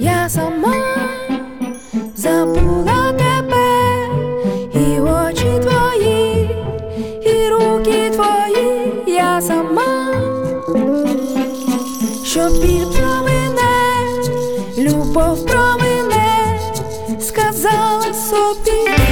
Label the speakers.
Speaker 1: я сама забула тебе, і очі твої, і руки твої, я сама, що біль промине, любов про мене, сказала собі.